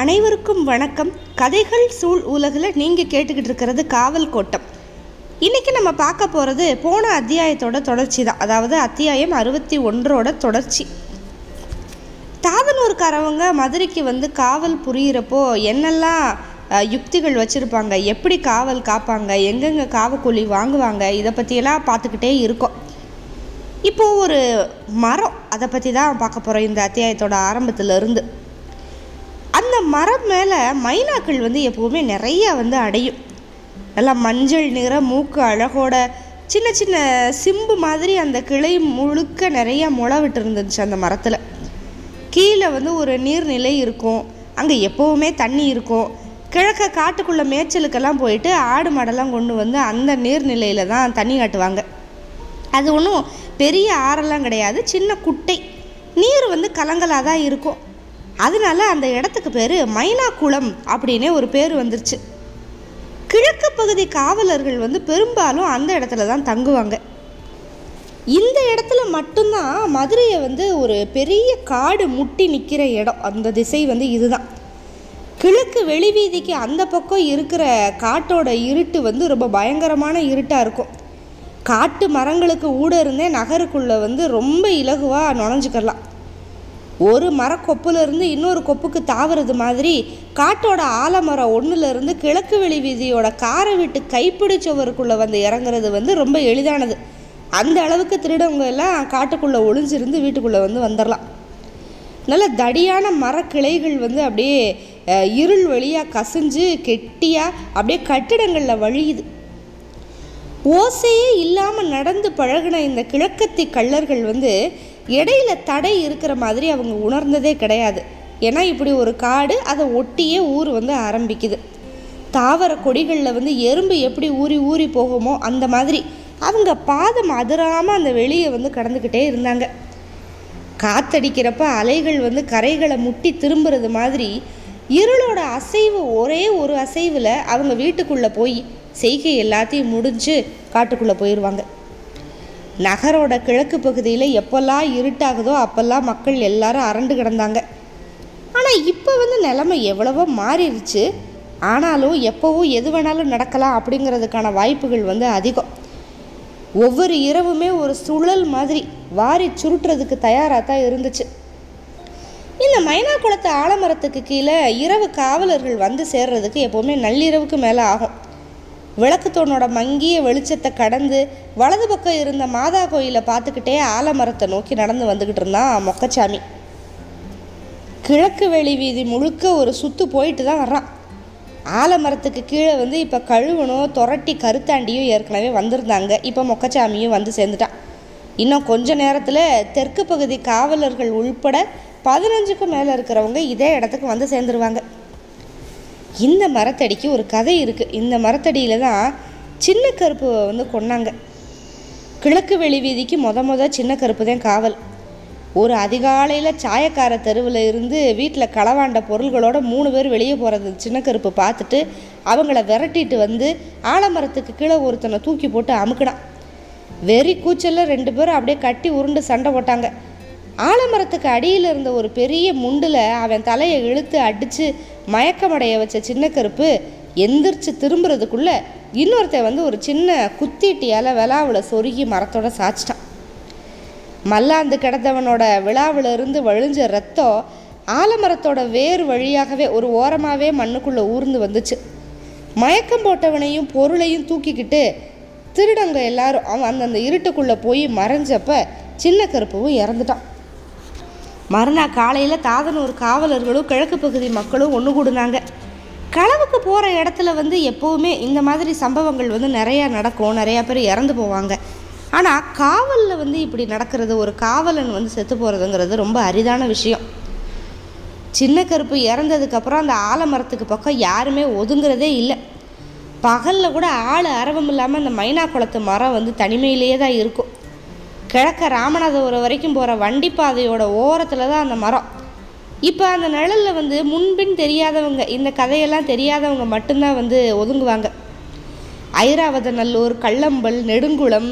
அனைவருக்கும் வணக்கம். கதைகள் சூழ் உலகில் நீங்கள் கேட்டுக்கிட்டு இருக்கிறது காவல் கோட்டம். இன்றைக்கி நம்ம பார்க்க போகிறது போன அத்தியாயத்தோட தொடர்ச்சி தான். அதாவது அத்தியாயம் அறுபத்தி ஒன்றோட தொடர்ச்சி. தாதனூர்காரவங்க மதுரைக்கு வந்து காவல் புரியிறப்போ என்னெல்லாம் யுக்திகள் வச்சுருப்பாங்க? எப்படி காவல் காப்பாங்க? எங்கெங்கே காவக்கூலி வாங்குவாங்க? இதை பற்றியெல்லாம் பார்த்துக்கிட்டே இருக்கோம். இப்போது ஒரு மரம். அதை பற்றி தான் பார்க்க போகிறோம் இந்த அத்தியாயத்தோட ஆரம்பத்துலேருந்து. இருந்து அந்த மரம் மேலே மைனாக்கள் வந்து எப்போவுமே நிறைய வந்து அடையும். நல்லா மஞ்சள் நிற மூக்கு அழகோட சின்ன சின்ன சிம்பு மாதிரி அந்த கிளை முழுக்க நிறைய முளை விட்டு இருந்துச்சு அந்த மரத்தில். கீழே வந்து ஒரு நீர்நிலை இருக்கும். அங்கே எப்போவுமே தண்ணி இருக்கும். கிழக்க காட்டுக்குள்ளே மேய்ச்சலுக்கெல்லாம் போயிட்டு ஆடு மாடெல்லாம் கொண்டு வந்து அந்த நீர்நிலையில் தான் தண்ணி காட்டுவாங்க. அது ஒன்றும் பெரிய ஆறெல்லாம் கிடையாது. சின்ன குட்டை. நீர் வந்து கலங்கலாக தான் இருக்கும். அதனால அந்த இடத்துக்கு பேர் மைனாக்குளம் அப்படின்னே ஒரு பேர் வந்துருச்சு. கிழக்கு பகுதி காவலர்கள் வந்து பெரும்பாலும் அந்த இடத்துல தான் தங்குவாங்க. இந்த இடத்துல மட்டும்தான் மதுரையை வந்து ஒரு பெரிய காடு முட்டி நிற்கிற இடம். அந்த திசை வந்து இதுதான். கிழக்கு வெளிவீதிக்கு அந்த பக்கம் இருக்கிற காட்டோட இருட்டு வந்து ரொம்ப பயங்கரமான இருட்டாக இருக்கும். காட்டு மரங்களுக்கு ஊட இருந்தே நகருக்குள்ளே வந்து ரொம்ப இலகுவாக நுழைஞ்சுக்கலாம் ஒரு மரக்கொப்புலேருந்து இன்னொரு கொப்புக்கு தாவுறது மாதிரி காட்டோட ஆலமரம் ஒன்றுலேருந்து கிழக்கு வெளி வீதியோட காரை விட்டு கைப்பிடிச்சவருக்குள்ளே வந்து இறங்குறது வந்து ரொம்ப எளிதானது. அந்த அளவுக்கு திருடவங்க எல்லாம் காட்டுக்குள்ளே ஒளிஞ்சிருந்து வீட்டுக்குள்ளே வந்து வந்துடலாம் நல்ல தடியான மரக்கிளைகள் வந்து அப்படியே இருள் வழியாக கசிஞ்சு கெட்டியாக அப்படியே கட்டிடங்களில் வழியுது. ஓசையே இல்லாமல் நடந்து பழகின இந்த கிழக்கத்தி கள்ளர்கள் வந்து இடையில தடை இருக்கிற மாதிரி அவங்க உணர்ந்ததே கிடையாது. ஏன்னா இப்படி ஒரு காடு அதை ஒட்டியே ஊர் வந்து ஆரம்பிக்குது. தாவர கொடிகளில் வந்து எறும்பு எப்படி ஊறி ஊறி போகுமோ அந்த மாதிரி அவங்க பாதம் அதிராமல் அந்த வெளியே வந்து கடந்துக்கிட்டே இருந்தாங்க. காத்தடிக்கிறப்ப அலைகள் வந்து கரைகளை முட்டி திரும்புறது மாதிரி இருளோட அசைவு ஒரே ஒரு அசைவில் அவங்க வீட்டுக்குள்ளே போய் செய்கை எல்லாத்தையும் முடிஞ்சு காட்டுக்குள்ளே போயிடுவாங்க நகரோட கிழக்கு பகுதியில் எப்போல்லாம் இருட்டாகுதோ அப்போல்லாம் மக்கள் எல்லாரும் அரண்டு கிடந்தாங்க. ஆனால் இப்போ வந்து நிலமை எவ்வளவோ மாறிடுச்சு. ஆனாலும் எப்போவும் எது வேணாலும் நடக்கலாம் அப்படிங்கிறதுக்கான வாய்ப்புகள் வந்து அதிகம். ஒவ்வொரு இரவுமே ஒரு சுழல் மாதிரி வாரி சுருட்டுறதுக்கு தயாராக தான் இருந்துச்சு. இந்த மைனா குளத்து ஆலமரத்துக்கு கீழே இரவு காவலர்கள் வந்து சேர்றதுக்கு எப்போவுமே நள்ளிரவுக்கு மேலே ஆகும். விளக்குத்தோனோட மங்கிய வெளிச்சத்தை கடந்து வலது பக்கம் இருந்த மாதா கோயிலை பார்த்துக்கிட்டே ஆலமரத்தை நோக்கி நடந்து வந்துக்கிட்டு இருந்தான் மொக்கச்சாமி. கிழக்கு வெளி வீதி முழுக்க ஒரு சுற்று போயிட்டு தான் வர்றான். ஆலமரத்துக்கு கீழே வந்து இப்போ கழுவனும் துரட்டி கருத்தாண்டியும் ஏற்கனவே வந்திருந்தாங்க. இப்போ மொக்கச்சாமியும் வந்து சேர்ந்துட்டான். இன்னும் கொஞ்ச நேரத்தில் தெற்கு பகுதி காவலர்கள் உள்பட பதினஞ்சுக்கும் மேலே இருக்கிறவங்க இதே இடத்துக்கு வந்து சேர்ந்துருவாங்க. இந்த மரத்தடிக்கு ஒரு கதை இருக்குது இந்த மரத்தடியில் தான் சின்ன கருப்பு வந்து கொன்னாங்க. கிழக்கு வெளி வீதிக்கு மொத மொத சின்ன கருப்பு தான் காவல். ஒரு அதிகாலையில் சாயக்கார தெருவில் இருந்து வீட்டில் களவாண்ட பொருள்களோட மூணு பேர் வெளியே போகிறது சின்ன கருப்பு பார்த்துட்டு அவங்கள விரட்டிட்டு வந்து ஆலமரத்துக்கு கீழே ஒருத்தனை தூக்கி போட்டு அமுக்கினான். வெறி கூச்சலில் ரெண்டு பேரும் அப்படியே கட்டி உருண்டு சண்டை போட்டாங்க. ஆலமரத்துக்கு அடியில் இருந்த ஒரு பெரிய முண்டில் அவன் தலையை இழுத்து அடித்து மயக்கமடைய வச்ச சின்ன கருப்பு எந்திரிச்சு திரும்புறதுக்குள்ள இன்னொருத்தன் வந்து ஒரு சின்ன குத்தீட்டியால் விழாவில் சொருகி மரத்தோட சாச்சிட்டான். மல்லாந்து கிடந்தவனோட விழாவில் இருந்து வழிஞ்ச ரத்தம் ஆலமரத்தோட வேறு வழியாகவே ஒரு ஓரமாகவே மண்ணுக்குள்ளே ஊர்ந்து வந்துச்சு. மயக்கம் போட்டவனையும் பொருளையும் தூக்கிக்கிட்டு திருடங்க எல்லாரும் அவன் அந்தந்த இருட்டுக்குள்ளே போய் மறைஞ்சப்ப சின்ன கருப்புவும் இறந்துட்டான். மறுநாள் காலையில் தாதனூர் காவலர்களும் கிழக்கு பகுதி மக்களும் ஒன்று கூடுனாங்க. களவுக்கு போகிற இடத்துல வந்து எப்போவுமே இந்த மாதிரி சம்பவங்கள் வந்து நிறையா நடக்கும். நிறையா பேர் இறந்து போவாங்க. ஆனால் காவலில் வந்து இப்படி நடக்கிறது ஒரு காவலன் வந்து செத்து போகிறதுங்கிறது ரொம்ப அரிதான விஷயம். சின்ன கருப்பு இறந்ததுக்கப்புறம் அந்த ஆலமரத்துக்கு பக்கம் யாருமே ஒதுங்கிறதே இல்லை. பகலில் கூட ஆள் அரவம் இல்லாமல் அந்த மைனா குளத்து மரம் வந்து தனிமையிலேயே தான் இருக்கும். கிழக்க ராமநாதபுரம் வரைக்கும் போகிற வண்டி பாதையோட ஓரத்தில் தான் அந்த மரம். இப்போ அந்த நிழலில் வந்து முன்பின் தெரியாதவங்க இந்த கதையெல்லாம் தெரியாதவங்க மட்டும்தான் வந்து ஒதுங்குவாங்க. ஐராவதநல்லூர் கள்ளம்பல் நெடுங்குளம்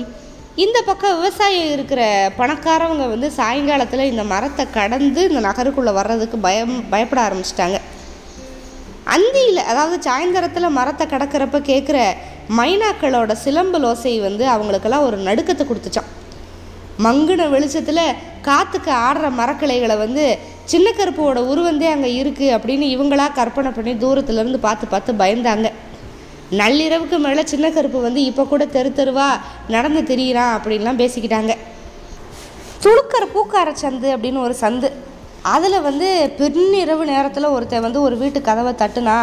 இந்த பக்கம் விவசாயம் இருக்கிற பணக்காரவங்க வந்து சாயங்காலத்தில் இந்த மரத்தை கடந்து இந்த நகருக்குள்ளே வர்றதுக்கு பயம் பயப்பட ஆரம்பிச்சிட்டாங்க. அந்தியில் அதாவது சாயந்தரத்தில் மரத்தை கடக்கிறப்ப கேட்குற மைனாக்களோட சிலம்பல் ஓசை வந்து அவங்களுக்கெல்லாம் ஒரு நடுக்கத்தை கொடுத்துச்சான் மங்குன வெளிச்சத்தில் காற்றுக்கு ஆடுற மரக்கிளைகளை வந்து சின்ன கருப்போட உருவந்தே அங்கே இருக்குது அப்படின்னு இவங்களா கற்பனை பண்ணி தூரத்துலேருந்து பார்த்து பார்த்து பயந்தாங்க. நள்ளிரவுக்கு மேலே சின்ன கருப்பு வந்து இப்போ கூட தெரு தெருவா நடந்து திரியிறான் அப்படின்லாம் பேசிக்கிட்டாங்க. துளுக்கிற பூக்கார சந்து அப்படின்னு ஒரு சந்து. அதில் வந்து பின்னிரவு நேரத்தில் ஒருத்தன் வந்து ஒரு வீட்டு கதவை தட்டுனா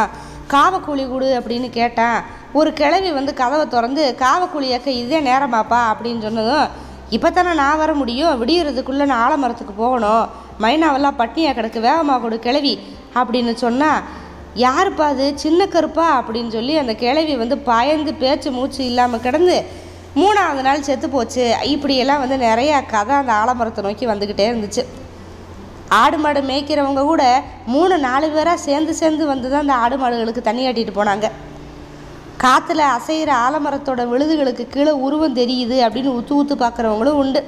காவக்கூலி கொடு அப்படின்னு கேட்டான். ஒரு கிழவி வந்து கதவை திறந்து காவக்கூலி ஏக்க இதே நேரமாப்பா அப்படின்னு சொன்னதும் இப்போ தானே நான் வர முடியும்? விடியறதுக்குள்ளே நான் ஆலமரத்துக்கு போகணும். மைனாவெல்லாம் பட்னியாக கிடக்கு வேகமாக கொடு கிளவி அப்படின்னு சொன்னால் யாருப்பா அது? சின்ன கருப்பா? அப்படின்னு சொல்லி அந்த கிளவி வந்து பயந்து பேச்சு மூச்சு இல்லாமல் கிடந்து மூணாவது நாள் செத்து போச்சு. இப்படியெல்லாம் வந்து நிறையா கதை அந்த ஆலமரத்தை நோக்கி வந்துக்கிட்டே இருந்துச்சு. ஆடு மாடு மேய்க்கிறவங்க கூட மூணு நாலு பேராக சேர்ந்து சேர்ந்து வந்து தான் அந்த ஆடு மாடுகளுக்கு தண்ணி ஆட்டிகிட்டு போனாங்க. காற்றுல அசைகிற ஆலமரத்தோட விழுதுகளுக்கு கீழே உருவம் தெரியுது அப்படின்னு ஊத்து ஊத்து பார்க்குறவங்களும் உண்டு.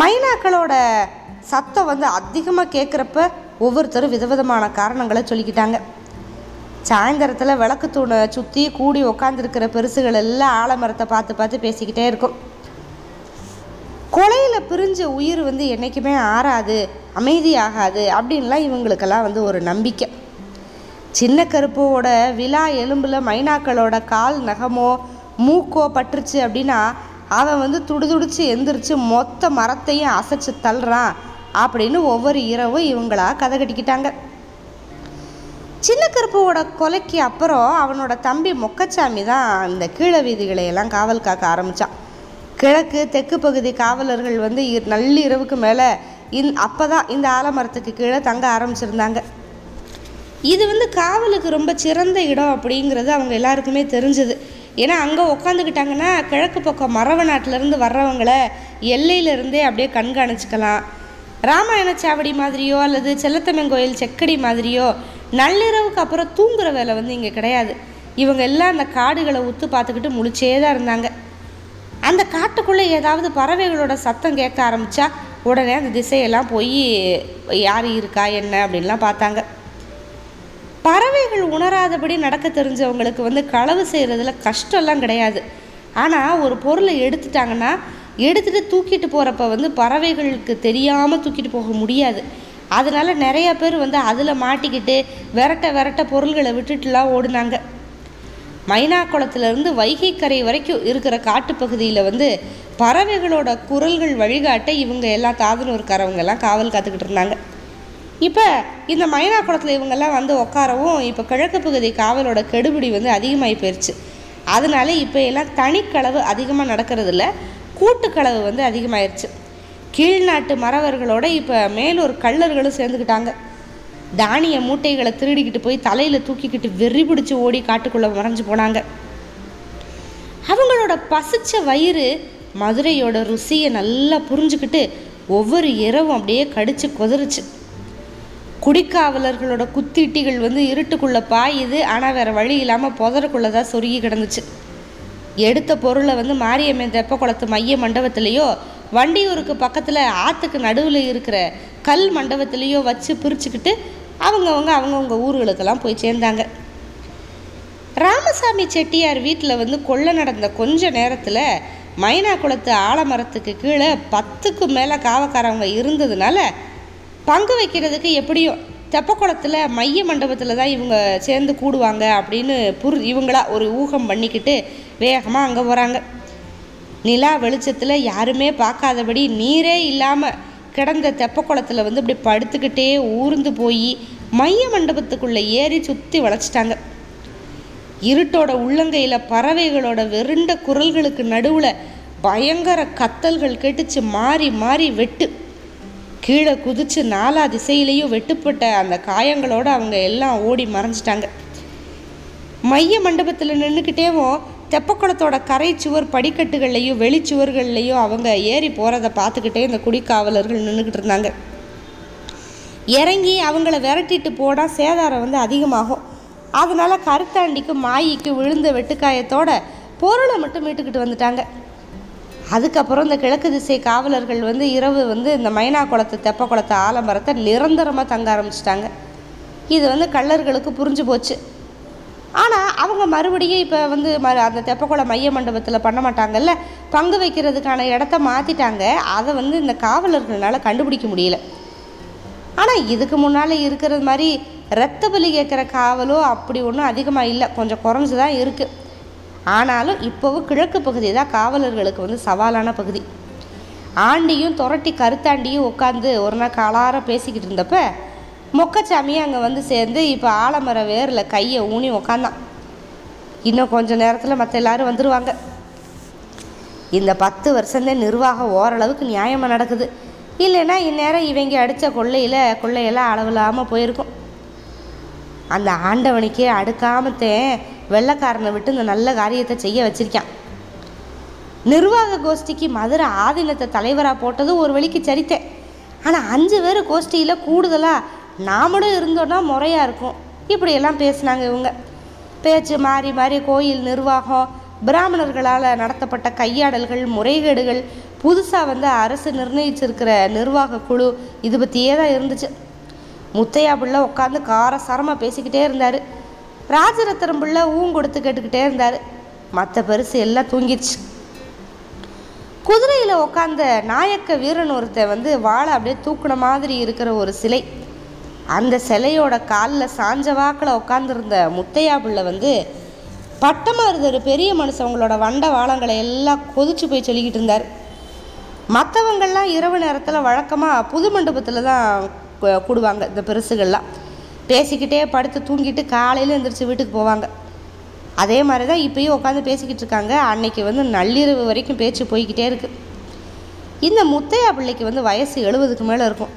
மைனாக்களோட சத்தம் வந்து அதிகமாக கேட்குறப்ப ஒவ்வொருத்தரும் விதவிதமான காரணங்களை சொல்லிக்கிட்டாங்க. சாயந்தரத்தில் விளக்கு தூணை சுற்றி கூடி உக்காந்துருக்கிற பெருசுகள் எல்லாம் ஆலமரத்தை பார்த்து பார்த்து பேசிக்கிட்டே இருக்கும். கொலையில் பிரிஞ்ச உயிர் வந்து என்றைக்குமே ஆறாது அமைதியாகாது அப்படின்லாம் இவங்களுக்கெல்லாம் வந்து ஒரு நம்பிக்கை. சின்ன கருப்போட விழா எலும்பில் மைனாக்களோட கால் நகமோ மூக்கோ பட்டுருச்சு அப்படின்னா அவன் வந்து துடுதுடிச்சு எந்திரிச்சு மொத்த மரத்தையும் அசைச்சு தள்ளுறான் அப்படின்னு ஒவ்வொரு இரவும் இவங்களா கதை கட்டிக்கிட்டாங்க. சின்ன கருப்போட கொலைக்கு அப்புறம் அவனோட தம்பி மொக்கச்சாமி தான் இந்த கீழ வீதிகளையெல்லாம் காவல் காக்க ஆரம்பித்தான் கிழக்கு தெற்கு பகுதி காவலர்கள் வந்து நள்ளிரவுக்கு மேலே இந் அப்போ தான் இந்த ஆலமரத்துக்கு கீழே தங்க ஆரம்பிச்சிருந்தாங்க. இது வந்து காவலுக்கு ரொம்ப சிறந்த இடம் அப்படிங்கிறது அவங்க எல்லாருக்குமே தெரிஞ்சது. ஏன்னா அங்கே உக்காந்துக்கிட்டாங்கன்னா கிழக்கு பக்கம் மரவ நாட்டிலேருந்து வர்றவங்கள எல்லையிலேருந்தே அப்படியே கண்காணிச்சுக்கலாம். ராமாயண சாவடி மாதிரியோ அல்லது செல்லத்தம்மன் கோயில் செக்கடி மாதிரியோ நள்ளிரவுக்கு அப்புறம் தூங்குற வேலை வந்து இங்கே கிடையாது. இவங்க எல்லாம் அந்த காடுகளை உத்து பார்த்துக்கிட்டு முழிச்சே தான் இருந்தாங்க. அந்த காட்டுக்குள்ளே ஏதாவது பறவைகளோட சத்தம் கேட்க ஆரம்பித்தா உடனே அந்த திசையெல்லாம் போய் யார் இருக்கா என்ன அப்படின்லாம் பார்த்தாங்க. பறவைகள் உணராதபடி நடக்க தெரிஞ்சவங்களுக்கு வந்து களவு செய்கிறதுல கஷ்டம்லாம் கிடையாது. ஆனால் ஒரு பொருளை எடுத்துட்டாங்கன்னா எடுத்துகிட்டு தூக்கிட்டு போகிறப்ப வந்து பறவைகளுக்கு தெரியாமல் தூக்கிட்டு போக முடியாது. அதனால் நிறைய பேர் வந்து அதில் மாட்டிக்கிட்டு விரட்ட விரட்ட பொருள்களை விட்டுட்டுலாம் ஓடுனாங்க. மைனா குளத்துலேருந்து வைகை கரை வரைக்கும் இருக்கிற காட்டுப்பகுதியில் வந்து பறவைகளோட குரல்கள் வழிகாட்ட இவங்க எல்லா தாதனூர்காரவங்கெல்லாம் காவல் காத்துக்கிட்டு இருந்தாங்க. இப்போ இந்த மைனா குளத்தில் இவங்கெல்லாம் வந்து உட்காரவும் இப்போ கிழக்கு பகுதி காவலோட கெடுபிடி வந்து அதிகமாகி போயிடுச்சு அதனால இப்போ எல்லாம் தனிக்களவு அதிகமாக நடக்கிறதில்ல கூட்டுக்களவு வந்து அதிகமாயிருச்சு. கீழ்நாட்டு மறவர்களோட இப்போ மேலூர் கள்ளர்களும் சேர்ந்துக்கிட்டாங்க தானிய மூட்டைகளை திருடிக்கிட்டு போய் தலையில் தூக்கிக்கிட்டு வெறி பிடிச்சி ஓடி காட்டுக்குள்ளே மறைஞ்சு போனாங்க. அவங்களோட பசிச்ச வயிறு மதுரையோட ருசியை நல்லா புரிஞ்சுக்கிட்டு ஒவ்வொரு இரவும் அப்படியே கடிச்சு கொதிருச்சு. குடிக்காவலர்களோட குத்திட்டிகள் வந்து இருட்டுக்குள்ளே பாயுது. ஆனால் வேறு வழி இல்லாமல் புதருக்குள்ளே தான் சொருகி கிடந்துச்சு. எடுத்த பொருளை வந்து மாரியம்மன் தெப்ப குளத்து மைய மண்டபத்திலேயோ வண்டியூருக்கு பக்கத்தில் ஆற்றுக்கு நடுவில் இருக்கிற கல் மண்டபத்திலேயோ வச்சு பிரிச்சுக்கிட்டு அவங்கவுங்க அவங்கவுங்க ஊர்களுக்கெல்லாம் போய் சேர்ந்தாங்க. ராமசாமி செட்டியார் வீட்டில் வந்து கொள்ள நடந்த கொஞ்ச நேரத்தில் மைனா குளத்து ஆலமரத்துக்கு கீழே பத்துக்கு மேலே காவக்காரவங்க இருந்ததுனால பங்கு வைக்கிறதுக்கு எப்படியும் தெப்பக்குளத்தில் மைய மண்டபத்தில் தான் இவங்க சேர்ந்து கூடுவாங்க அப்படின்னு புர் இவங்களா ஒரு ஊகம் பண்ணிக்கிட்டு வேகமாக அங்கே போகிறாங்க நிலா வெளிச்சத்தில் யாருமே பார்க்காதபடி நீரே இல்லாமல் கிடந்த தெப்பக்குளத்தில் வந்து இப்படி படுத்துக்கிட்டே ஊர்ந்து போய் மைய மண்டபத்துக்குள்ளே ஏறி சுற்றி வளைச்சிட்டாங்க. இருட்டோட உள்ளங்கையில் பறவைகளோட வெருண்ட குரல்களுக்கு நடுவில் பயங்கர கத்தல்கள் கேட்டுச்சு மாறி மாறி வெட்டு. கீழே குதிச்சு நாலா திசையிலையும் வெட்டுப்பட்ட அந்த காயங்களோடு அவங்க எல்லாம் ஓடி மறைஞ்சிட்டாங்க. மைய மண்டபத்தில் நின்றுக்கிட்டேவும் தெப்பக்குளத்தோட கரை சுவர் படிக்கட்டுகள்லையும் வெளிச்சுவர்கள்லையும் அவங்க ஏறி போகிறத பார்த்துக்கிட்டே இந்த குடிக்காவலர்கள் நின்றுக்கிட்டு இருந்தாங்க. இறங்கி அவங்கள விரட்டிட்டு போனால் சேதாரம் வந்து அதிகமாகும். அதனால கருத்தாண்டிக்கு மாயிக்கு விழுந்த வெட்டுக்காயத்தோட பொருளை மட்டும் மீட்டுக்கிட்டு வந்துட்டாங்க. அதுக்கப்புறம் இந்த கிழக்கு திசை காவலர்கள் வந்து இரவு வந்து இந்த மைனா குளத்து தெப்ப குளத்து ஆலமரத்தை நிரந்தரமாக தங்க ஆரம்பிச்சிட்டாங்க. இது வந்து கள்ளர்களுக்கு புரிஞ்சு போச்சு. ஆனால் அவங்க மறுபடியும் இப்போ வந்து ம அந்த தெப்பக்குள மைய மண்டபத்தில் பண்ண மாட்டாங்கல்ல பங்கு வைக்கிறதுக்கான இடத்த மாற்றிட்டாங்க அதை வந்து இந்த காவலர்களால் கண்டுபிடிக்க முடியல. ஆனால் இதுக்கு முன்னால் இருக்கிறது மாதிரி ரத்த பலி கேட்குற காவலோ அப்படி ஒன்றும் அதிகமாக இல்லை. கொஞ்சம் குறைஞ்சு தான் இருக்குது ஆனாலும் இப்போவும் கிழக்கு பகுதி தான் காவலர்களுக்கு வந்து சவாலான பகுதி. ஆண்டியும் துரட்டி கருத்தாண்டியும் உட்காந்து ஒரு நாள் காலார பேசிக்கிட்டு இருந்தப்ப மொக்கச்சாமியும் அங்கே வந்து சேர்ந்து இப்போ ஆலமர வேரில் கையை ஊனி உக்காந்தான். இன்னும் கொஞ்சம் நேரத்தில் மற்ற எல்லாரும் வந்துடுவாங்க இந்த பத்து வருஷந்தே நிர்வாகம் ஓரளவுக்கு நியாயமாக நடக்குது. இல்லைன்னா இந்நேரம் இவங்க அடித்த கொள்ளையில் கொள்ளையெல்லாம் அளவில்லாமல் போயிருக்கும். அந்த ஆண்டவனுக்கே அடுக்காமத்தேன் வெள்ளக்காரனை விட்டு இந்த நல்ல காரியத்தை செய்ய வச்சிருக்கான். நிர்வாக கோஷ்டிக்கு மதுரை ஆதீனத்தை தலைவராக போட்டது ஒரு வழிக்கு சரித்தேன். ஆனால் அஞ்சு பேர் கோஷ்டியில் கூடுதலாக நாமளும் இருந்தோன்னா முறையாக இருக்கும். இப்படியெல்லாம் பேசினாங்க இவங்க. பேச்சு மாறி மாறி கோயில் நிர்வாகம் பிராமணர்களால் நடத்தப்பட்ட கையாடல்கள் முறைகேடுகள் புதுசாக வந்து அரசு நிர்ணயிச்சிருக்கிற நிர்வாக குழு இது பற்றியே தான் இருந்துச்சு. முத்தையா பிள்ளை உட்காந்து காரசாரமாக பேசிக்கிட்டே இருந்தார். ராஜரத்னம் பிள்ளை ஊங்கொடுத்து கேட்டுக்கிட்டே இருந்தார். மற்ற பெருசு எல்லாம் தூங்கிடுச்சு. குதிரையில் உட்காந்த நாயக்க வீரன் ஒருத்தன் வந்து வாழை அப்படியே தூக்குன மாதிரி இருக்கிற ஒரு சிலை. அந்த சிலையோட காலில் சாஞ்ச வாக்கில் உட்காந்துருந்த முத்தையா பிள்ளை வந்து பட்டமாக இருந்த ஒரு பெரிய மனுஷவங்களோட வண்ட வாழங்களை எல்லாம் கொதிச்சு போய் சொல்லிக்கிட்டு இருந்தார். மற்றவங்கள்லாம் இரவு நேரத்தில் வழக்கமாக புது மண்டபத்தில் தான் கூடுவாங்க இந்த பெருசுகள்லாம். பேசிக்கிட்டே படுத்து தூங்கிட்டு காலையில் எழுந்திரிச்சு வீட்டுக்கு போவாங்க. அதே மாதிரி தான் இப்பயும் உட்காந்து பேசிக்கிட்டு இருக்காங்க. அன்னைக்கு வந்து நள்ளிரவு வரைக்கும் பேச்சு போய்கிட்டே இருக்கு. இந்த முத்தையா பிள்ளைக்கு வந்து வயசு எழுபதுக்கு மேலே இருக்கும்.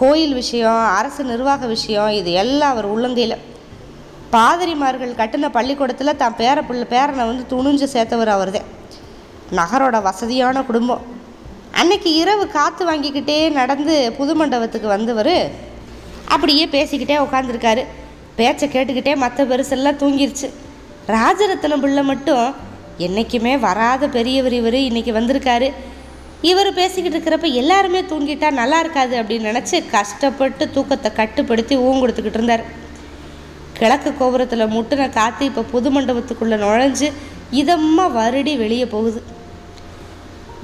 கோயில் விஷயம் அரசு நிர்வாக விஷயம் இது எல்லாம் அவர் உள்ளங்கையில். பாதிரிமார்கள் கட்டின பள்ளிக்கூடத்தில் தான் பேர பிள்ளை பேரனை வந்து துணிஞ்சு சேர்த்தவர் அவர்தே. நகரோட வசதியான குடும்பம். அன்னைக்கு இரவு காற்று வாங்கிக்கிட்டே நடந்து புது மண்டபத்துக்கு வந்தவர் அப்படியே பேசிக்கிட்டே உட்காந்துருக்காரு பேச்சை கேட்டுக்கிட்டே மற்ற பெருசெல்லாம் தூங்கிருச்சு. ராஜரத்னம் பிள்ளை மட்டும் என்றைக்குமே வராத பெரியவர் இவர் இன்னைக்கு வந்திருக்காரு. இவர் பேசிக்கிட்டு இருக்கிறப்ப எல்லாருமே தூங்கிட்டா நல்லா இருக்காது அப்படின்னு நினச்சி கஷ்டப்பட்டு தூக்கத்தை கட்டுப்படுத்தி ஊங்குடுத்துக்கிட்டு இருந்தார். கிழக்கு கோபுரத்தில் முட்டின காற்று இப்போ புது மண்டபத்துக்குள்ளே நுழைஞ்சு இதமாக வருடி வெளியே போகுது.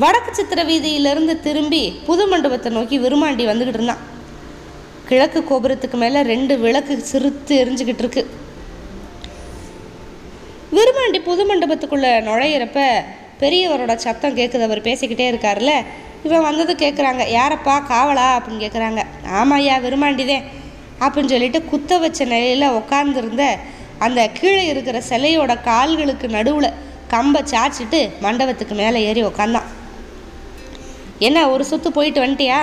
வடக்கு சித்திர வீதியிலிருந்து திரும்பி புது மண்டபத்தை நோக்கி விருமாண்டி வந்துக்கிட்டு இருந்தான். கிழக்கு கோபுரத்துக்கு மேலே ரெண்டு விளக்கு சிறுத்து எரிஞ்சுக்கிட்டு இருக்கு. விருமாண்டி புது மண்டபத்துக்குள்ளே நுழையிறப்ப பெரியவரோட சத்தம் கேட்குது அவர் பேசிக்கிட்டே இருக்கார்ல இவன் வந்தது கேட்குறாங்க யாரப்பா காவலா? அப்படின்னு கேட்குறாங்க ஆமாய்யா விருமாண்டிதே அப்படின்னு சொல்லிட்டு குத்த வச்ச நிலையில் உட்காந்துருந்த அந்த கீழே இருக்கிற சிலையோட கால்களுக்கு நடுவில் கம்பை சாய்ச்சிட்டு மண்டபத்துக்கு மேலே ஏறி உக்காந்தான். என்ன ஒரு சுற்று போயிட்டு வந்துட்டியா?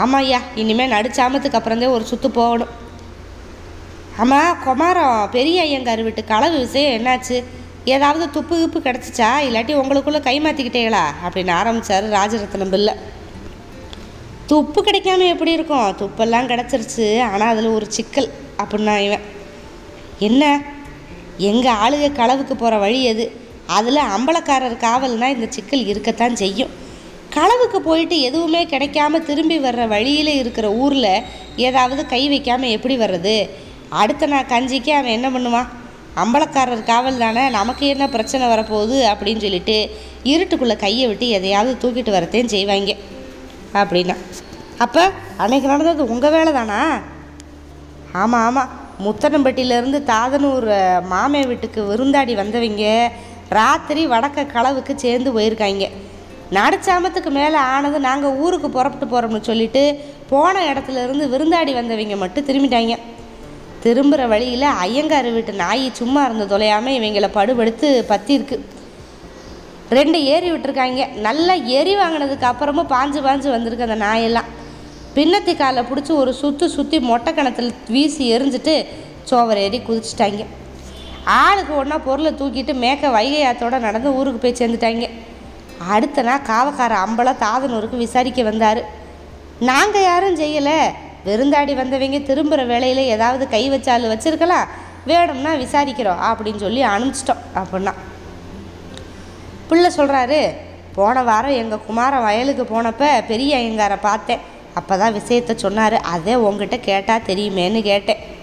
ஆமாம் ஐயா இனிமேல் நடிச்சாமத்துக்கு அப்புறந்தே ஒரு சுற்று போகணும். ஆமாம் குமாரம் பெரிய ஐயங்கார் வீட்டு களவு விஷயம் என்னாச்சு? ஏதாவது துப்பு கிப்பு கிடச்சிச்சா? இல்லாட்டி உங்களுக்குள்ளே கை மாற்றிக்கிட்டீங்களா அப்படின்னு ஆரம்பித்தார் ராஜரத்னம் பிள்ளை துப்பு கிடைக்காம எப்படி இருக்கும்? துப்பெல்லாம் கிடச்சிருச்சு. ஆனால் அதில் ஒரு சிக்கல். அப்படின்னா இவன் என்ன? எங்கள் ஆளுக களவுக்கு போகிற வழி எது? அதில் அம்பலக்காரர் காவல்னால் இந்த சிக்கல் இருக்கத்தான் செய்யும். களவுக்கு போயிட்டு எதுவுமே கிடைக்காம திரும்பி வர்ற வழியில் இருக்கிற ஊரில் ஏதாவது கை வைக்காமல் எப்படி வர்றது? அடுத்த நான் கஞ்சிக்கு அவன் என்ன பண்ணுவான்? அம்பலக்காரர் காவல் தானே நமக்கு என்ன பிரச்சனை வரப்போகுது அப்படின்னு சொல்லிட்டு இருட்டுக்குள்ளே கையை விட்டு எதையாவது தூக்கிட்டு வரத்தையும் செய்வாங்க. அப்படின்னா. அப்போ அன்னைக்கு நடந்தது உங்கள் வேலை தானா? ஆமாம் ஆமாம் முத்தனம்பட்டியிலேருந்து தாதனூர் மாமே வீட்டுக்கு விருந்தாடி வந்தவங்க ராத்திரி வடக்க களவுக்கு சேர்ந்து போயிருக்காங்க. நடுச்சாமத்துக்கு மேலே ஆனது நாங்கள் ஊருக்கு புறப்பட்டு போகிறோம்னு சொல்லிட்டு போன இடத்துல இருந்து விருந்தாடி வந்தவங்க மட்டும் திரும்பிட்டாங்க. திரும்புகிற வழியில் ஐயங்கார் வீட்டு நாய் சும்மா இருந்த தொலையாமல் இவங்களை படுபடுத்து பத்தி ரெண்டு ஏறி விட்டுருக்காங்க. நல்லா எரி வாங்கினதுக்கு அப்புறமும் பாஞ்சு பாஞ்சு வந்திருக்கு அந்த நாயெல்லாம். பின்னத்தி காலை பிடிச்சி ஒரு சுற்றி சுற்றி மொட்டை கணத்தில் வீசி எரிஞ்சிட்டு சோவர் ஏறி குதிச்சிட்டாங்க. ஆளுக்கு ஒன்றா பொருளை தூக்கிட்டு மேக்க வைகை நடந்து ஊருக்கு போய் சேர்ந்துட்டாங்க. அடுத்த நாள் காவக்கார அம்பலம் தாதனூருக்கு விசாரிக்க வந்தார். நாங்கள் யாரும் செய்யலை. விருந்தாடி வந்தவங்க திரும்புகிற வேலையில் ஏதாவது கை வச்சாலும் வச்சிருக்கலாம். வேணும்னா விசாரிக்கிறோம் அப்படின்னு சொல்லி அனுப்பிச்சிட்டோம் அப்படின்னா. பிள்ளை சொல்கிறாரு போன வாரம் எங்கள் குமாரன் வயலுக்கு போனப்போ பெரிய ஐயங்காரை பார்த்தேன். அப்போ தான் விஷயத்த சொன்னார். அதே உங்ககிட்ட கேட்டால் தெரியுமேன்னு கேட்டேன்.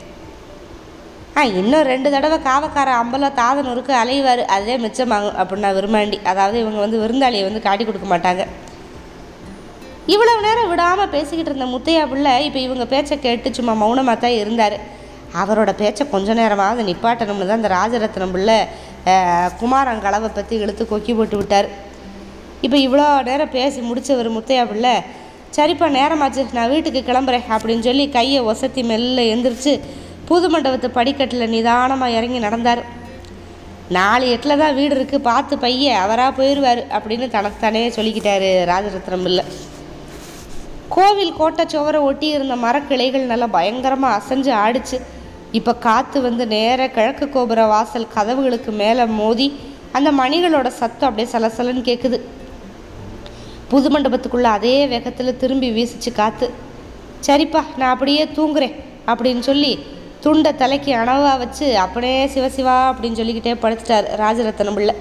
ஆ இன்னும் ரெண்டு தடவை காவக்கார அம்பலம் தாதனூருக்கு அலைவார். அதே மிச்சமாகும் அப்படின்னா விரும்பாண்டி. அதாவது இவங்க வந்து விருந்தாளியை வந்து காட்டி கொடுக்க மாட்டாங்க. இவ்வளவு நேரம் விடாமல் பேசிக்கிட்டு இருந்த முத்தையா பிள்ளை இப்போ இவங்க பேச்சை கேட்டு சும்மா மௌனமாக தான் இருந்தார். அவரோட பேச்சை கொஞ்ச நேரமாவது நிப்பாட்டணும்னு தான் இந்த ராஜரத்னம் பிள்ளை குமாரன் கலவை பற்றி இழுத்து கொக்கி போட்டு விட்டார். இப்போ இவ்வளோ நேரம் பேசி முடிச்சவர் முத்தையா பிள்ளை சரிப்பா நேரமாச்சு நான் வீட்டுக்கு கிளம்புறேன் அப்படின்னு சொல்லி கையை ஒசத்தி மெல்ல எந்திரிச்சு புது மண்டபத்து படிக்கட்டில் நிதானமாக இறங்கி நடந்தார். நாலு எட்டில் தான் வீடு இருக்குது பார்த்து பைய அவராக போயிடுவார் அப்படின்னு தனக்குத்தானே சொல்லிக்கிட்டாரு ராஜரத்னம் இல்லை. கோவில் கோட்டை சுவரை ஒட்டி இருந்த மரக்கிளைகள் நல்லா பயங்கரமாக அசைஞ்சு ஆடிச்சு. இப்போ காற்று வந்து நேராக கிழக்கு கோபுர வாசல் கதவுகளுக்கு மேலே மோதி அந்த மணிகளோட சத்தம் அப்படியே சலசலன்னு கேட்குது புது மண்டபத்துக்குள்ளே அதே வேகத்தில் திரும்பி வீசிச்சு காற்று சரிப்பா நான் அப்படியே தூங்குறேன் அப்படின்னு சொல்லி துண்டை தலைக்கு அணவாக வச்சு அப்படியே சிவசிவா அப்படின்னு சொல்லிக்கிட்டே படுத்துட்டார் ராஜரத்னம் பிள்ளை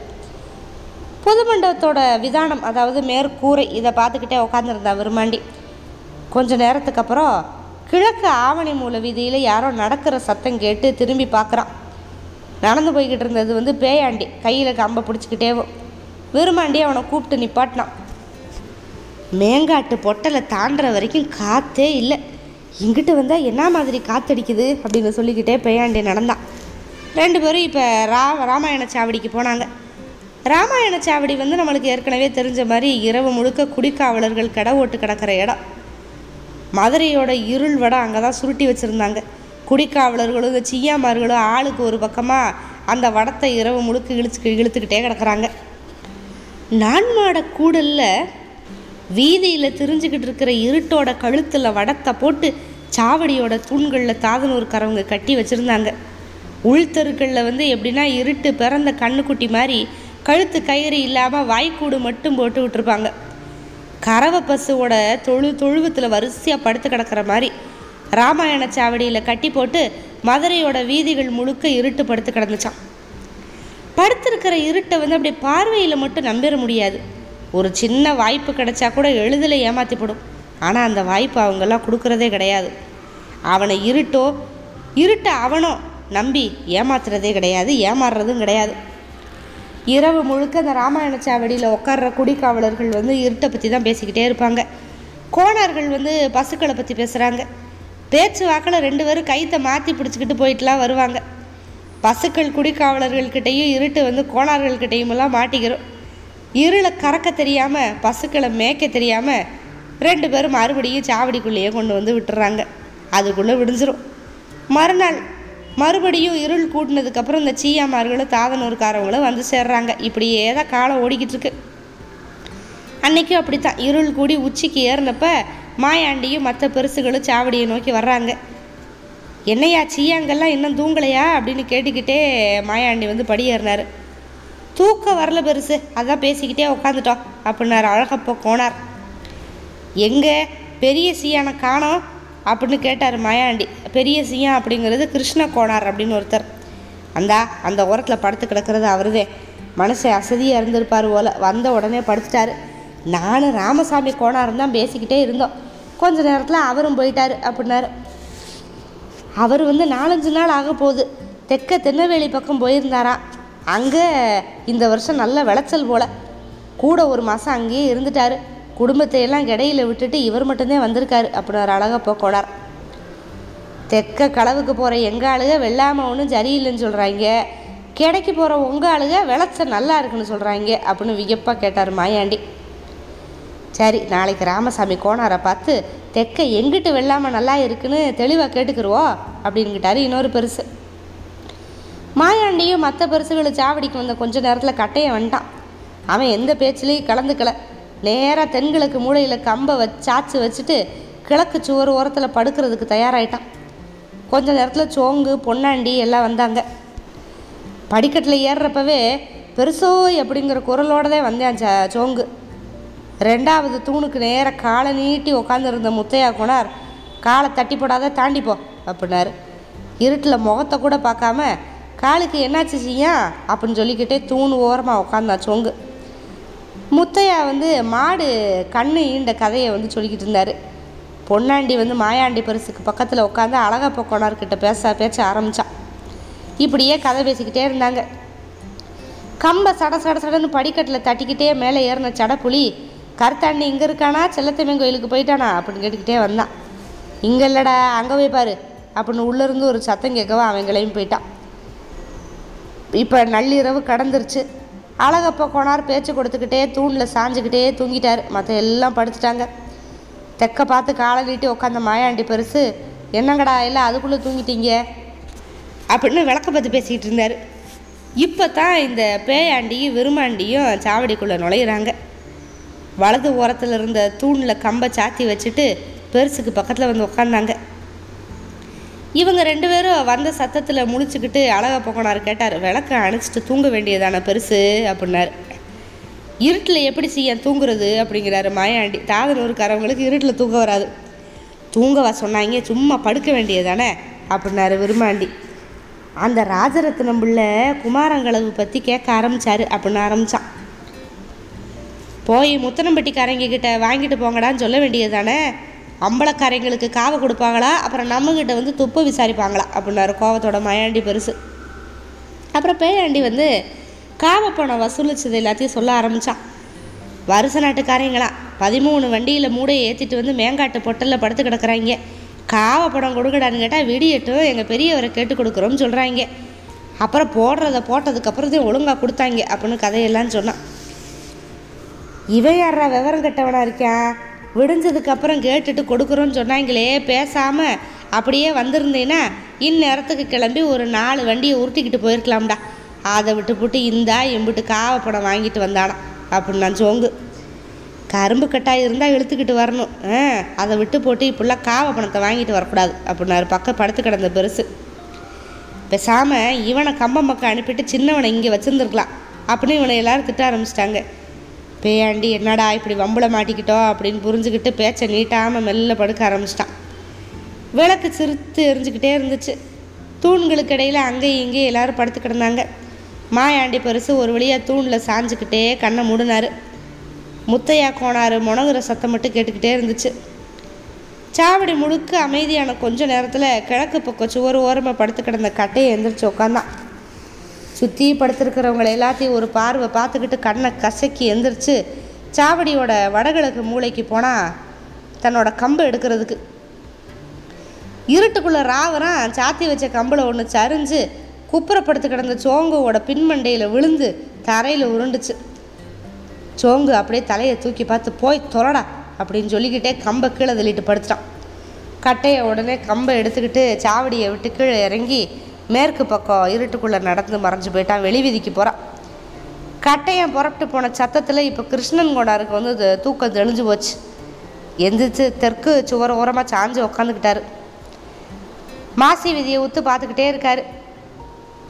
பொது மண்டபத்தோட விதானம் அதாவது மேற்கூரை இதை பார்த்துக்கிட்டே உட்காந்துருந்தா விரும்மாண்டி. கொஞ்ச நேரத்துக்கு அப்புறம் கிழக்கு ஆவணி மூல வீதியில் யாரோ நடக்கிற சத்தம் கேட்டு திரும்பி பார்க்குறான். நடந்து போய்கிட்டு இருந்தது வந்து பேயாண்டி கையில் கம்பை பிடிச்சிக்கிட்டேவும். விரும்மாண்டி அவனை கூப்பிட்டு நிப்பாட்டினான். மேங்காட்டு பொட்டலை தாண்டுற வரைக்கும் காற்றே இல்லை. இங்கிட்டு வந்தால் என்ன மாதிரி காத்தடிக்குது அப்படின்னு சொல்லிக்கிட்டே பேயாண்டி நடந்தான் ரெண்டு பேரும் இப்போ ரா ராமாயண சாவடிக்கு போனாங்க. ராமாயண சாவடி வந்து நம்மளுக்கு ஏற்கனவே தெரிஞ்ச மாதிரி இரவு முழுக்க குடிக்காவலர்கள் கடை ஓட்டு கிடக்கிற இடம். மதுரையோட இருள் வடம் அங்கே தான் சுருட்டி வச்சுருந்தாங்க. குடிக்காவலர்களும் இந்த சியாமார்களும் ஆளுக்கு ஒரு பக்கமாக அந்த வடத்தை இரவு முழுக்க இழுத்து இழுத்துக்கிட்டே கிடக்குறாங்க. நான்மாட கூடலில் வீதியில் திரிஞ்சுக்கிட்டு இருக்கிற இருட்டோட கழுத்தில் வடத்தை போட்டு சாவடியோட தூண்களில் தாதனூர்காரவங்க கட்டி வச்சுருந்தாங்க. உள்தெருக்களில் வந்து எப்படின்னா இருட்டு பிறந்த கண்ணுக்குட்டி மாதிரி கழுத்து கயிறு இல்லாமல் வாய்க்கூடு மட்டும் போட்டு விட்டுருப்பாங்க. கறவை பசுவோட தொழு தொழுவத்தில் வரிசையாக படுத்து கிடக்கிற மாதிரி ராமாயண சாவடியில் கட்டி போட்டு மதுரையோட வீதிகள் முழுக்க இருட்டு படுத்து கிடந்துச்சான் படுத்திருக்கிற இருட்டை வந்து அப்படியே பார்வையில் மட்டும் நம்பிட முடியாது. ஒரு சின்ன வாய்ப்பு கிடைச்சா கூட எளிதில் ஏமாற்றி போடும் ஆனால் அந்த வாய்ப்பு அவங்கெல்லாம் கொடுக்குறதே கிடையாது. அவனை இருட்டோ இருட்ட அவனோ நம்பி ஏமாத்துறதே கிடையாது ஏமாறுறதும் கிடையாது. இரவு முழுக்க அந்த ராமாயண சாவடியில் உட்கார்ற குடிக்காவலர்கள் வந்து இருட்டை பற்றி தான் பேசிக்கிட்டே இருப்பாங்க. கோணார்கள் வந்து பசுக்களை பற்றி பேசுகிறாங்க பேச்சு வாக்கில் ரெண்டு பேரும் கைத்தை மாற்றி பிடிச்சிக்கிட்டு போயிட்டுலாம் வருவாங்க. பசுக்கள் குடிக்காவலர்கள்கிட்டையும் இருட்டு வந்து கோணார்கள்கிட்டையும் எல்லாம் மாட்டிக்கிறோம். இருளை கறக்க தெரியாமல் பசுக்களை மேய்க்க தெரியாமல் ரெண்டு பேரும் மறுபடியும் சாவடிக்குள்ளேயே கொண்டு வந்து விட்டுறாங்க. அதுக்குள்ளே விடிஞ்சிரும். மறுநாள் மறுபடியும் இருள் கூட்டினதுக்கப்புறம் இந்த சீயாமார்களும் தாதனூர்காரவங்களும் வந்து சேர்றாங்க. இப்படியே தான் காலம் ஓடிக்கிட்டு இருக்கு. அன்னைக்கும் அப்படித்தான். இருள் கூடி உச்சிக்கு ஏறினப்ப மாயாண்டியும் மற்ற பெருசுகளும் சாவடியை நோக்கி வர்றாங்க. என்னையா சீயாங்கெல்லாம் இன்னும் தூங்கலையா? அப்படின்னு கேட்டுக்கிட்டே மாயாண்டி வந்து படியேறினார். தூக்கம் வரல பெருசு. அதான் பேசிக்கிட்டே உட்காந்துட்டோம் அப்படின்னாரு. அழகப்போ கோனார் எங்கே? பெரிய சீயானை காணோம் அப்படின்னு கேட்டார் மாயாண்டி. பெரிய சீயா அப்படிங்கிறது கிருஷ்ண கோனார் அப்படின்னு ஒருத்தர். அந்தா அந்த ஓரத்தில் படுத்து கிடக்கிறது அவருதே. மனசு அசதியாக இருந்திருப்பார் போல. வந்த உடனே படுத்துட்டாரு. நானும் ராமசாமி கோனாரும் தான் பேசிக்கிட்டே இருந்தோம். கொஞ்ச நேரத்தில் அவரும் போயிட்டார் அப்படின்னாரு. அவர் வந்து நாலஞ்சு நாள் ஆக போகுது தெற்க திருநெல்வேலி பக்கம் போயிருந்தாராம் அங்கே இந்த வருஷம் நல்ல விளைச்சல் போல். கூட ஒரு மாதம் அங்கேயே இருந்துட்டார். குடும்பத்தை எல்லாம் விட்டுட்டு இவர் மட்டும்தான் வந்திருக்காரு அப்படின்னு ஒரு அழகப்போ கோடார். தெற்க களவுக்கு போகிற எங்கள் ஆளுக வெள்ளாமல் ஒன்றும் சரியில்லைன்னு சொல்கிறாங்க கிடைக்கு போகிற உங்கள் ஆளுக விளைச்சல் நல்லா இருக்குன்னு சொல்கிறாங்க அப்படின்னு வியப்பாக கேட்டார் மாயாண்டி. சரி நாளைக்கு ராமசாமி கோணாரை பார்த்து தெற்க எங்கிட்டு வெள்ளாமல் நல்லா இருக்குன்னு தெளிவாக கேட்டுக்கிருவோ அப்படின்னுக்கிட்டாரு இன்னொரு பெருசு. மாயாண்டியும் மற்ற பெருசுகளை சாவடிக்கு வந்த கொஞ்ச நேரத்தில் கட்டையை வந்துட்டான். அவன் எந்த பேச்சிலையும் கலந்துக்கல. நேராக தென்கிழக்கு மூலையில் கம்பை வச்சு சாச்சு வச்சுட்டு கிழக்கு சுவர் ஓரத்தில் படுக்கிறதுக்கு தயாராயிட்டான். கொஞ்ச நேரத்தில் சோங்கு பொன்னாண்டி எல்லாம் வந்தாங்க. படிக்கட்டில் ஏறுறப்பவே பெருசோய் அப்படிங்கிற குரலோட தான் வந்தேன் ச சோங்கு. ரெண்டாவது தூணுக்கு நேராக காலை நீட்டி உட்காந்துருந்த முத்தையா குணார் காலை தட்டி போடாத தாண்டிப்போ அப்படின்னாரு. இருட்டில் முகத்தை கூட பார்க்காம காலுக்கு என்னாச்சு செய்யா அப்படின்னு சொல்லிக்கிட்டே தூண் ஓரமாக உட்காந்தான் சொங்கு. முத்தையா வந்து மாடு கண்ணு ஈண்ட கதையை வந்து சொல்லிக்கிட்டு இருந்தார். பொன்னாண்டி வந்து மாயாண்டி பரிசுக்கு பக்கத்தில் உட்காந்து அழகப்ப கோனார்கிட்ட பேச பேச ஆரம்பித்தான் இப்படியே கதை பேசிக்கிட்டே இருந்தாங்க. கம்பை சட சட சடன்னு படிக்கட்டில் தட்டிக்கிட்டே மேலே ஏறின சடப்புலி கருத்தாண்டி இங்கே இருக்கானா? செல்லத்தம்மன் கோயிலுக்கு போயிட்டானா? அப்படின்னு கேட்டுக்கிட்டே வந்தான் இங்கே இல்லைடா அங்கே போய் பாரு அப்படின்னு உள்ளேருந்து ஒரு சத்தம் கேட்கவா அவன் கிளம்பி போயிட்டான். இப்போ நள்ளிரவு கடந்துருச்சு. அழகப்ப கொணார் பேச்சு கொடுத்துக்கிட்டே தூணில் சாஞ்சுக்கிட்டே தூங்கிட்டார். மற்ற எல்லாம் படுத்துட்டாங்க. தெக்க பார்த்து காலை நீட்டி உட்காந்த மாயாண்டி பெருசு என்னங்கடா எல்லாம் அதுக்குள்ளே தூங்கிட்டீங்க? அப்படின்னு விளக்க பார்த்து பேசிக்கிட்டு இருந்தார். இப்போ தான் இந்த பேயாண்டியும் விருமாண்டியும் சாவடிக்குள்ளே நுழையிறாங்க. வலது ஓரத்தில் இருந்த தூணில் கம்பை சாத்தி வச்சுட்டு பெருசுக்கு பக்கத்தில் வந்து உட்காந்தாங்க இவங்க ரெண்டு பேரும் வந்த சத்தத்தில் முழிச்சுக்கிட்டு அழகா போக்கனார் கேட்டார் விளக்க அணைச்சிட்டு தூங்க வேண்டியதான பெருசு? அப்படின்னாரு. இருட்டில் எப்படி செய்ய தூங்குறது? அப்படிங்கிறாரு மாயாண்டி. தாதனூருக்காரவங்களுக்கு இருட்டில் தூங்க வராது. தூங்கவா சொன்னாங்க சும்மா படுக்க வேண்டியதானே? அப்படின்னாரு விருமாண்டி அந்த ராஜரத்னம் பிள்ளை குமாரங்களவு பற்றி கேட்க ஆரம்பிச்சாரு அப்படின்னு ஆரம்பித்தான் போய் முத்தனம்பட்டிக்காரங்க கிட்ட வாங்கிட்டு போங்கடான்னு சொல்ல வேண்டியதானே? அம்பலக்காரங்களுக்கு காவை கொடுப்பாங்களா? அப்புறம் நம்மக்கிட்ட வந்து துப்ப விசாரிப்பாங்களா? அப்படின்னாரு கோவத்தோட மயாண்டி பெருசு. அப்புறம் பேயாண்டி வந்து காவை பணம் வசூலித்தது எல்லாத்தையும் சொல்ல ஆரம்பித்தான் வருஷ நாட்டுக்காரங்களாம் பதிமூணு வண்டியில் மூடையை ஏற்றிட்டு வந்து மேங்காட்டு பொட்டலில் படுத்து கிடக்குறாங்க. காவை படம் கொடுக்கடான்னு கேட்டால் விடியட்டும் எங்கள் பெரியவரை கேட்டு கொடுக்குறோம்னு சொல்கிறாங்க அப்புறம் போடுறத போட்டதுக்கப்புறத்தையும் ஒழுங்காக கொடுத்தாங்க அப்படின்னு கதையெல்லாம் சொன்னான். இவன் யாரா விவரம் கெட்டவனா இருக்கான் விடிஞ்சதுக்கப்புறம் கேட்டுட்டு கொடுக்குறோன்னு சொன்னாங்களே பேசாமல் அப்படியே வந்திருந்தேன்னா இந்நேரத்துக்கு கிளம்பி ஒரு நாலு வண்டியை உருட்டிக்கிட்டு போயிருக்கலாம்டா. அதை விட்டு போட்டு இந்தா எம்பிட்டு காவப்படம் வாங்கிட்டு வந்தானா அப்படின்னு நான் சோங்கு. கரும்பு கட்டாய் இருந்தால் இழுத்துக்கிட்டு வரணும். ஆ அதை விட்டு போட்டு இப்படிலாம் காவ பணத்தை வாங்கிட்டு வரக்கூடாது அப்படின்னாரு பக்கம் படுத்து கிடந்த பெருசு. பேசாமல் இவனை கம்பம் மக்கள் அனுப்பிட்டு சின்னவனை இங்கே வச்சுருந்துருக்கலாம். அப்படின்னு இவனை எல்லாரும் திட்ட ஆரம்பிச்சிட்டாங்க. பேயாண்டி என்னடா இப்படி வம்புல மாட்டிக்கிட்டோம் அப்படின்னு புரிஞ்சுக்கிட்டு பேச்சை நீட்டாமல் மெல்ல படுக்க ஆரம்பிச்சிட்டான். விளக்கு சிரித்து எரிஞ்சுக்கிட்டே இருந்துச்சு. தூண்களுக்கு இடையில் அங்கேயும் இங்கேயும் எல்லாரும் படுத்து கிடந்தாங்க. மாயாண்டி பெருசு ஒரு வழியாக தூணில் சாஞ்சுக்கிட்டே கண்ணை மூடினார். முத்தையா கோனார் முனகுற சத்தம் மட்டும் கேட்டுக்கிட்டே இருந்துச்சு. சாவடி முழுக்க அமைதியான கொஞ்ச நேரத்தில் கிழக்கு பக்கம் சுவர் ஓரமாக படுத்து கிடந்த கட்டையை எந்திரிச்சு உட்காந்தான் சுற்றி படுத்திருக்கிறவங்களை எல்லாத்தையும் ஒரு பார்வை பார்த்துக்கிட்டு கண்ணை கசக்கி எந்திரிச்சு சாவடியோட வடகிழக்கு மூளைக்கு போனால் தன்னோட கம்பை எடுக்கிறதுக்கு. இருட்டுக்குள்ளே ராவரம் சாத்தி வச்ச கம்பில் ஒன்று சரிஞ்சு குப்புறப்படுத்து கிடந்த சோங்குவோட பின்மண்டையில் விழுந்து தரையில் உருண்டுச்சு. சோங்கு அப்படியே தலையை தூக்கி பார்த்து போய் தொலடா அப்படின்னு சொல்லிக்கிட்டே கம்பை கீழே தள்ளிட்டு படுத்துட்டான். கட்டையை உடனே கம்பை எடுத்துக்கிட்டு சாவடியை விட்டு கீழே இறங்கி மேற்கு பக்கம் இருட்டுக்குள்ளே நடந்து மறைஞ்சு போயிட்டான் வெளி விதிக்கு போகிறான் கட்டையன் புறப்பட்டு போன சத்தத்தில் இப்போ கிருஷ்ணன் கோடாருக்கு வந்து தூக்கம் தெளிஞ்சு போச்சு. எந்திரிச்சு தெற்கு சுவர் ஓரமாக சாஞ்சு உக்காந்துக்கிட்டாரு. மாசி விதியை ஊத்து பார்த்துக்கிட்டே இருக்காரு.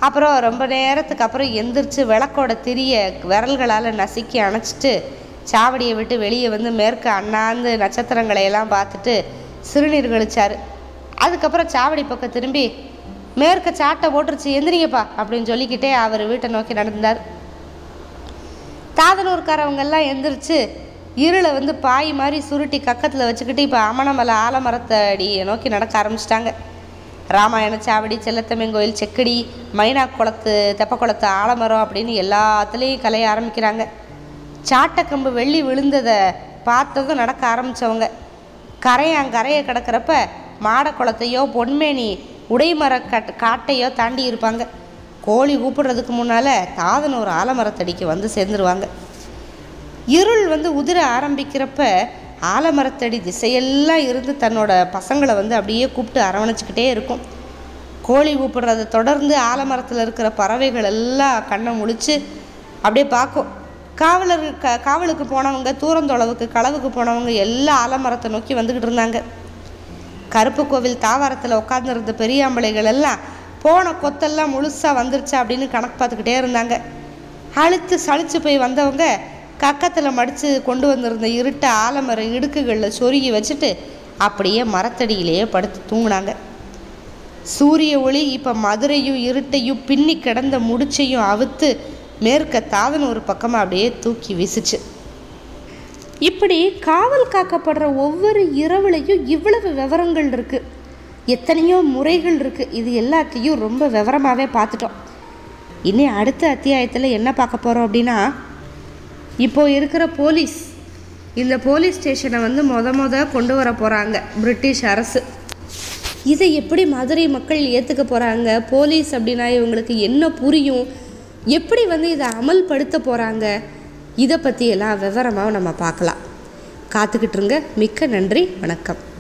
அப்புறம் ரொம்ப நேரத்துக்கு அப்புறம் எந்திரிச்சு விளக்கோட திரிய விரல்களால் நசுக்கி அணைச்சிட்டு சாவடியை விட்டு வெளியே வந்து மேற்கு அண்ணாந்து நட்சத்திரங்களை எல்லாம் பார்த்துட்டு சிறுநீர் கழிச்சார். அதுக்கப்புறம் சாவடி பக்கம் திரும்பி மேற்க சாட்டை போட்டுருச்சு எந்திரிங்கப்பா அப்படின்னு சொல்லிக்கிட்டே அவர் வீட்டை நோக்கி நடந்தார். தாதனூர்காரவங்கெல்லாம் எந்திரிச்சு இருளை வந்து பாய் மாதிரி சுருட்டி கக்கத்தில் வச்சுக்கிட்டு இப்போ அமணமலை ஆலமரத்தை அடியை நோக்கி நடக்க ஆரம்பிச்சிட்டாங்க. ராமாயண சாவடி செல்லத்தம்மன் கோயில் செக்கடி மைனா குளத்து தெப்பக்குளத்து ஆலமரம் அப்படின்னு எல்லாத்துலேயும் கலைய ஆரம்பிக்கிறாங்க. சாட்டக்கம்பு வெள்ளி விழுந்ததை பார்த்ததும் நடக்க ஆரம்பித்தவங்க கரையாங்கரையை கிடக்கிறப்ப மாடக்குளத்தையோ பொன்மேனி உடைமர கட் காட்டையோ தாண்டி இருப்பாங்க. கோழி கூப்பிடுறதுக்கு முன்னால் தாதனூர் ஆலமரத்தடிக்கு வந்து சேர்ந்துருவாங்க. இருள் வந்து உதிர ஆரம்பிக்கிறப்ப ஆலமரத்தடி திசையெல்லாம் இருந்து தன்னோட பசங்களை வந்து அப்படியே கூப்பிட்டு அரவணைச்சிக்கிட்டே இருக்கும். கோழி கூப்பிடுறதை தொடர்ந்து ஆலமரத்தில் இருக்கிற பறவைகள் எல்லாம் கண்ணை முழிச்சு அப்படியே பார்க்கும். காவலர் க காவலுக்கு போனவங்க தூரந்தொளவுக்கு களவுக்கு போனவங்க எல்லா ஆலமரத்தை நோக்கி வந்துக்கிட்டு இருந்தாங்க. கருப்பு கோவில் தாவாரத்தில் உட்காந்துருந்த பெரியாம்பளைகள் எல்லாம் போன கொத்தெல்லாம் முழுசாக வந்துருச்சா அப்படின்னு கணக்கு பார்த்துக்கிட்டே இருந்தாங்க. அழுத்து சளிச்சு போய் வந்தவங்க கக்கத்தில் மடித்து கொண்டு வந்திருந்த இருட்ட ஆலமர இடுக்குகளில் சொருகி வச்சுட்டு அப்படியே மரத்தடியிலேயே படுத்து தூங்கினாங்க. சூரிய ஒளி இப்போ மதுரையும் இருட்டையும் பின்னி கிடந்த முடிச்சையும் அவுத்து மேற்க தாதன் ஒரு பக்கமாக அப்படியே தூக்கி வீசுச்சு. இப்படி காவல் காக்கப்படுற ஒவ்வொரு இரவுலையும் இவ்வளவு விவரங்கள் இருக்குது எத்தனையோ முறைகள் இருக்குது இது எல்லாத்தையும் ரொம்ப விவரமாகவே பார்த்துட்டோம். இனி அடுத்த அத்தியாயத்தில் என்ன பார்க்க போகிறோம் அப்படின்னா இப்போ இருக்கிற போலீஸ் இந்த போலீஸ் ஸ்டேஷனை வந்து மொத மொத கொண்டு வர போகிறாங்க பிரிட்டிஷ் அரசு. இதை எப்படி மதுரை மக்கள் ஏற்றுக்க போகிறாங்க போலீஸ் அப்படின்னா இவங்களுக்கு என்ன புரியும்? எப்படி வந்து இதை அமல்படுத்த போகிறாங்க இதை பற்றியெல்லாம் விவரமாக நம்ம பார்க்கலாம். காத்துக்கிட்டுருங்க. மிக்க நன்றி. வணக்கம்.